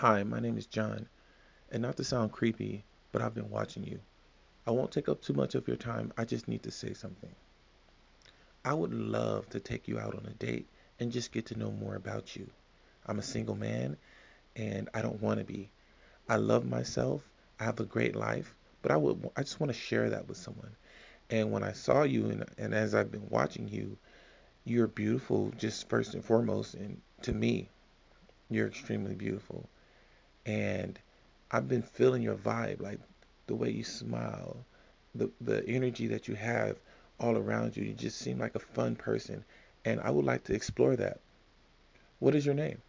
Hi, my name is John, and not to sound creepy, but I've been watching you. I won't take up too much of your time. I just need to say something. I would love to take you out on a date and just get to know more about you. I'm a single man and I don't want to be. I love myself. I have a great life, but I would I just want to share that with someone. And when I saw you and, and as I've been watching you, you're beautiful just first and foremost and to me, you're extremely beautiful. And I've been feeling your vibe, like the way you smile, the the energy that you have all around you. You just seem like a fun person, and I would like to explore that. What is your name?